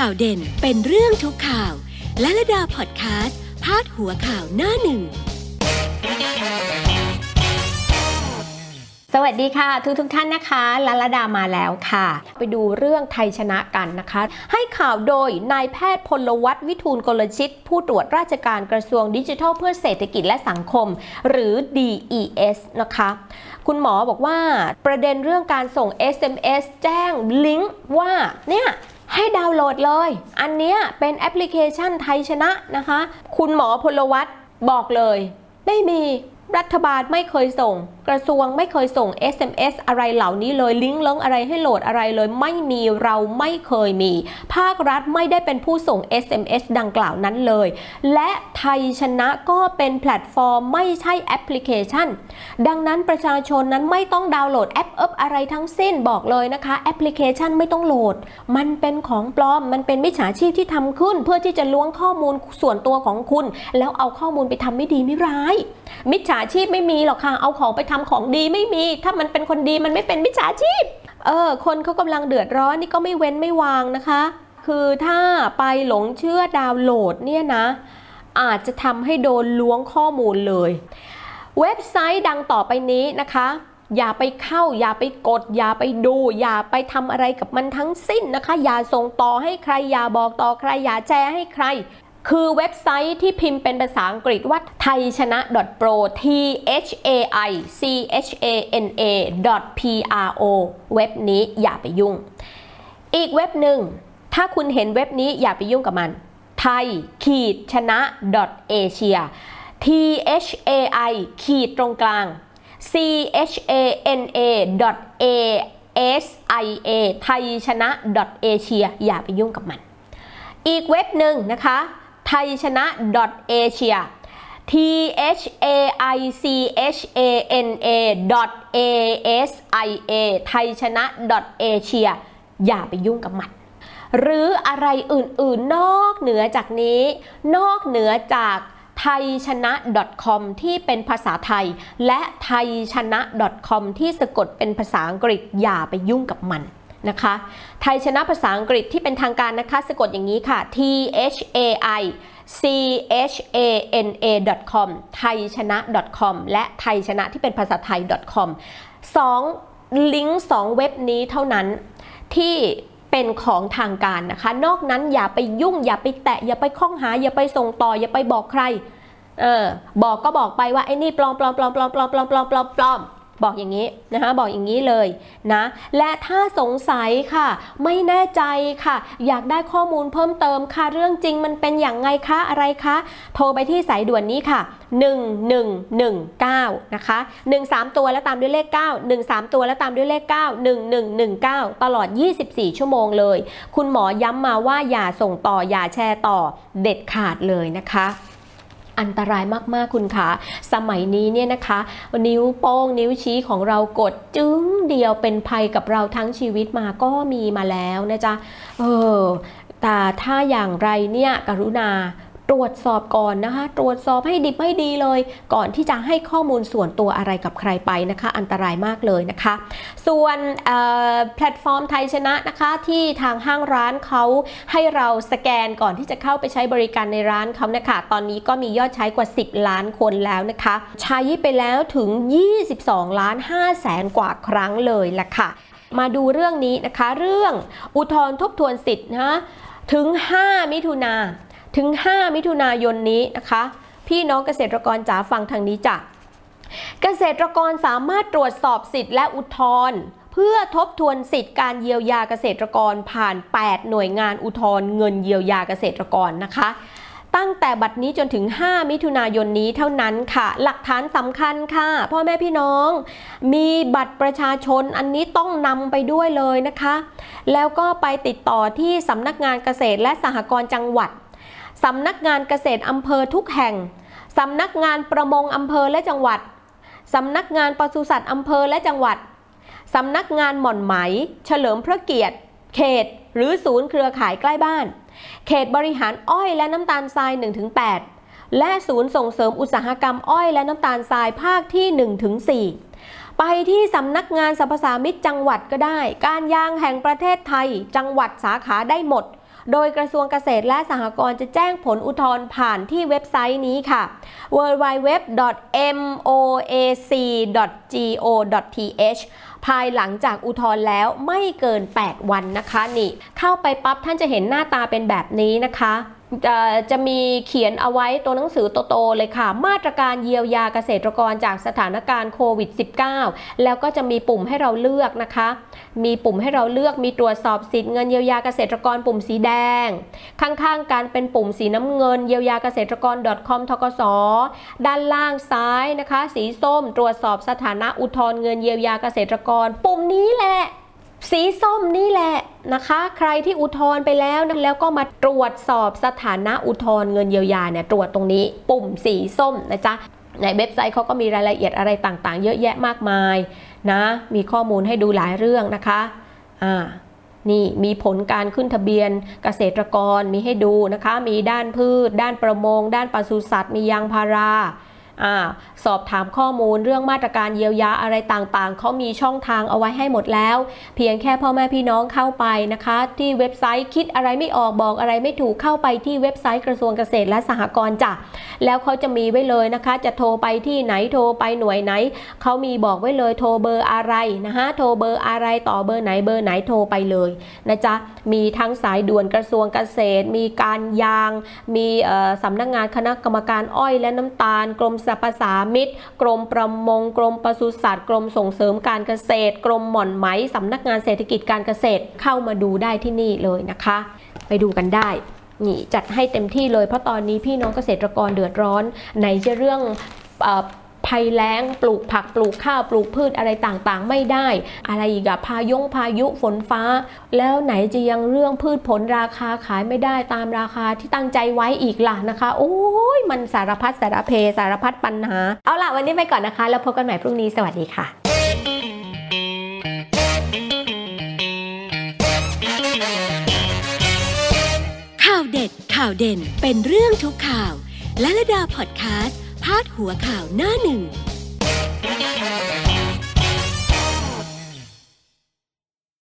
ข่าวเด่นเป็นเรื่องทุกข่าว และระดาพอดแคสต์พาดหัวข่าวหน้าหนึ่ง สวัสดีค่ะ ทุกทุกท่านนะคะลลดามาแล้วค่ะ ไปดูเรื่องไทยชนะกันนะคะ ให้ข่าวโดยนายแพทย์พลวัตวิทูลกลชิต ผู้ตรวจราชการกระทรวงดิจิทัลเพื่อเศรษฐกิจและสังคม หรือ DES นะคะคุณหมอบอกว่าประเด็นเรื่องการส่ง SMS แจ้งลิงก์ว่าเนี่ย ให้ดาวน์โหลดเลย อันนี้เป็นแอปพลิเคชันไทยชนะนะคะ คุณหมอพลวัตบอกเลย ไม่มีรัฐบาลไม่เคยส่งกระทรวงไม่เคยส่ง SMS อะไรเหล่านี้เลยลิงก์เลิงอะไรให้โหลดอะไรเลยไม่มีเราไม่เคยมี ภาครัฐไม่ได้เป็นผู้ส่ง SMS ดังกล่าวนั้นเลย และไทยชนะก็เป็นแพลตฟอร์มไม่ใช่แอปพลิเคชัน ดังนั้นประชาชนนั้นไม่ต้องดาวน์โหลดแอปเอิบอะไรทั้งสิ้นบอกเลยนะคะแอปพลิเคชันไม่ต้องโหลด มันเป็นของปลอมมันเป็นมิจฉาชีพที่ทำขึ้น เพื่อที่จะล้วงข้อมูลส่วนตัวของคุณ แล้วเอาข้อมูลไปทำไม่ดีไม่ร้าย มิจฉาชีพไม่มีหรอกค่ะเอาของไปทำของดีไม่มี ถ้ามันเป็นคนดีมันไม่เป็นมิจฉาชีพ เออ คนเขากำลังเดือดร้อนนี่ก็ไม่เว้นไม่วางนะคะ คือถ้าไปหลงเชื่อดาวน์โหลดเนี่ยนะ อาจจะทำให้โดนล้วงข้อมูลเลย เว็บไซต์ดังต่อไปนี้นะคะอย่าไปเข้า อย่าไปกด อย่าไปดู อย่าไปทำอะไรกับมันทั้งสิ้นนะคะ อย่าส่งต่อให้ใคร อย่าบอกต่อใคร อย่าแชร์ให้ใคร คือเว็บไซต์ที่พิมพ์เป็นภาษาอังกฤษว่าไทยชนะ .pro t h a i c h a n a p r o เว็บนี้อย่าไปยุ่ง อีกเว็บหนึ่ง ถ้าคุณเห็นเว็บนี้อย่าไปยุ่งกับมัน ไทยขีดชนะ .asia t h a i ขีดตรงกลาง c h a n a a s i a ไทยชนะ .asia อย่าไปยุ่งกับมัน อีกเว็บหนึ่งนะคะ ไทยชนะ .asia t h a i c h a n a a s i a ไทยชนะ .asia อย่าไปยุ่งกับมัน หรืออะไรอื่นๆนอกเหนือจากนี้ นอกเหนือจากไทยชนะ .com ที่เป็นภาษาไทย และไทยชนะ .com ที่สะกดเป็นภาษาอังกฤษอย่าไปยุ่งกับมัน นะคะ ไทยชนะภาษาอังกฤษที่เป็นทางการนะคะสะกดอย่างนี้ค่ะ t h a i c h a n a com ไทยชนะ .com และไทยชนะที่เป็นภาษาไทย .com สองลิงก์สองเว็บนี้เท่านั้นที่เป็นของทางการนะคะ นอกนั้นอย่าไปยุ่ง อย่าไปแตะ อย่าไปข้องหา อย่าไปส่งต่อ อย่าไปบอกใคร เออ บอกก็บอกไปว่าไอ้นี่ปลอมปลอมปลอมปลอมปลอมปลอมปลอมปลอมปลอม บอกอย่างนี้นะคะบอกอย่างนี้เลยนะและถ้าสงสัยค่ะ ไม่แน่ใจค่ะ อยากได้ข้อมูลเพิ่มเติมค่ะเรื่องจริงมันเป็นอย่างไงคะอะไรคะโทรไปที่สายด่วนนี้ค่ะ 1119นะคะ13 ตัวแล้วตามด้วยเลข 9 13 ตัวแล้วตามด้วยเลข 9 1119 ตลอด 24 ชั่วโมงเลย คุณหมอย้ำมาว่าอย่าส่งต่ออย่าแชร์ต่อเด็ดขาดเลยนะคะ อันตรายมากๆคุณคะสมัยนี้เนี่ยนะคะ นิ้วโป้งนิ้วชี้ของเรากดจึ้งเดียวเป็นภัยกับเราทั้งชีวิตมาก็มีมาแล้วนะจ๊ะเออแต่ถ้าอย่างไรเนี่ยกรุณา ตรวจสอบก่อนนะคะ ตรวจสอบให้ดิบให้ดีเลย ก่อนที่จะให้ข้อมูลส่วนตัวอะไรกับใครไปนะคะ อันตรายมากเลยนะคะ ส่วนแพลตฟอร์มไทยชนะนะคะ ที่ทางห้างร้านเขาให้เราสแกนก่อนที่จะเข้าไปใช้บริการในร้านเขานะคะ ตอนนี้ก็มียอดใช้กว่า 10 ล้านคนแล้วนะคะ ใช้ไปแล้วถึง 22 ล้าน5แสนกว่าครั้งเลยละค่ะ มาดูเรื่องนี้นะคะ เรื่องอุทธรณ์ทบทวนสิทธิ์นะถึง 5 มิถุนา ถึง 5 มิถุนายนนี้นะคะ พี่น้องเกษตรกรจ๋าฟังทางนี้จ้ะเกษตรกรสามารถตรวจสอบสิทธิ์และอุทธรณ์เพื่อทบทวนสิทธิ์การเยียวยาเกษตรกรผ่าน 8 หน่วยงานอุทธรณ์เงินเยียวยาเกษตรกรนะคะตั้งแต่บัดนี้จนถึง 5 มิถุนายนนี้เท่านั้นค่ะ หลักฐานสำคัญค่ะ พ่อแม่พี่น้อง มีบัตรประชาชนอันนี้ต้องนำไปด้วยเลยนะคะ แล้วก็ไปติดต่อที่สำนักงานเกษตรและสหกรณ์จังหวัด สำนักงานเกษตรอำเภอทุกแห่ง สำนักงานประมงอำเภอและจังหวัด สำนักงานปศุสัตว์อำเภอและจังหวัด สำนักงานหม่อนไหม เฉลิมพระเกียรติ เขต หรือศูนย์เครือข่ายใกล้บ้าน เขตบริหารอ้อยและน้ำตาลทราย 1-8 และศูนย์ส่งเสริมอุตสาหกรรมอ้อยและน้ำตาลทรายภาคที่ 1-4ไปที่สำนักงานสรรพสามิตจังหวัดก็ได้ การยางแห่งประเทศไทย จังหวัดสาขาได้หมด โดยกระทรวงเกษตรและสหกรณ์จะแจ้งผลอุทธรณ์ผ่านที่เว็บไซต์นี้ค่ะ www.moac.go.th ภายหลังจากอุทธรณ์แล้วไม่เกิน 8 วันนะคะนี่ เข้าไปปั๊บท่านจะเห็นหน้าตาเป็นแบบนี้นะคะ จะจะมีเขียนเอาไว้ตัวหนังสือโตๆเลยค่ะ มาตรการเยียวยาเกษตรกรจากสถานการณ์โควิด -19 แล้วก็จะมีปุ่มให้เราเลือกนะคะ มีปุ่มให้เราเลือกมีตรวจสอบสิทธิ์เงินเยียวยาเกษตรกรปุ่มสีแดง ข้างๆกันเป็นปุ่มสีน้ำเงินเยียวยาเกษตรกร .com ทกสด้านล่างซ้ายนะคะ สีส้มตรวจสอบสถานะอุทธรณ์เงินเยียวยาเกษตรกร ปุ่มนี้แหละ สีส้มนี่แหละ นะคะ ใครที่อุทธรณ์ไปแล้วนะแล้วก็มาตรวจสอบสถานะอุทธรณ์เงินเยียวยาเนี่ยตรวจตรงนี้ปุ่มสีส้มนะจ๊ะในเว็บไซต์เขาก็มีรายละเอียดอะไรต่างๆ เยอะแยะมากมายนะมีข้อมูลให้ดูหลายเรื่องนะคะอ่านี่มีผลการขึ้นทะเบียนเกษตรกรมีให้ดูนะคะ มีด้านพืช ด้านประมง ด้านปศุสัตว์ มียางพารา อสอบถามข้อมูลเรื่องมาตรการเยียวยาอะไรต่างๆ เขามีช่องทางเอาไว้ให้หมดแล้ว เพียงแค่พ่อแม่พี่น้องเข้าไปนะคะ ที่เว็บไซต์คิดอะไรไม่ออกบอกอะไรไม่ถูกเข้าไปที่เว็บไซต์กระทรวงเกษตรและสหกรณ์จ้ะแล้วเขาจะมีไว้เลยนะคะ จะโทรไปที่ไหนโทรไปหน่วยไหนเขามีบอกไว้เลยโทรเบอร์อะไรนะคะโทรเบอร์อะไรต่อเบอร์ไหนเบอร์ไหนโทรไปเลยนะจ๊ะมีทั้งสายด่วนกระทรวงเกษตร มีการยาง มีสำนักงานคณะกรรมการอ้อยและน้ำตาลกรมสรรพสามิตกรมประมง กรมปศุสัตว์ กรมส่งเสริมการเกษตร กรมหม่อนไหมสำนักงานเศรษฐกิจการเกษตรเข้ามาดูได้ที่นี่เลยนะคะ ไปดูกันได้นี่จัดให้เต็มที่เลยเพราะตอนนี้พี่น้องเกษตรกรเดือดร้อน ในเรื่องอ ภัยแล้ง ปลูกผักปลูกข้าวปลูกพืชอะไรต่างๆ ไม่ได้ อะไรอีกอะพายงพายุฝนฟ้า แล้วไหนจะยังเรื่องพืชผลราคาขายไม่ได้ตามราคาที่ตั้งใจไว้อีกล่ะนะคะ โอ้ยมันสารพัดสารเพสารพัดปัญหา เอาล่ะ วันนี้ไปก่อนนะคะ แล้วพบกันใหม่พรุ่งนี้สวัสดีค่ะข่าวเด็ดข่าวเด่นเป็นเรื่องทุกข่าวและระดาพอดแคสต์ พาดหัวข่าวหน้าหนึ่ง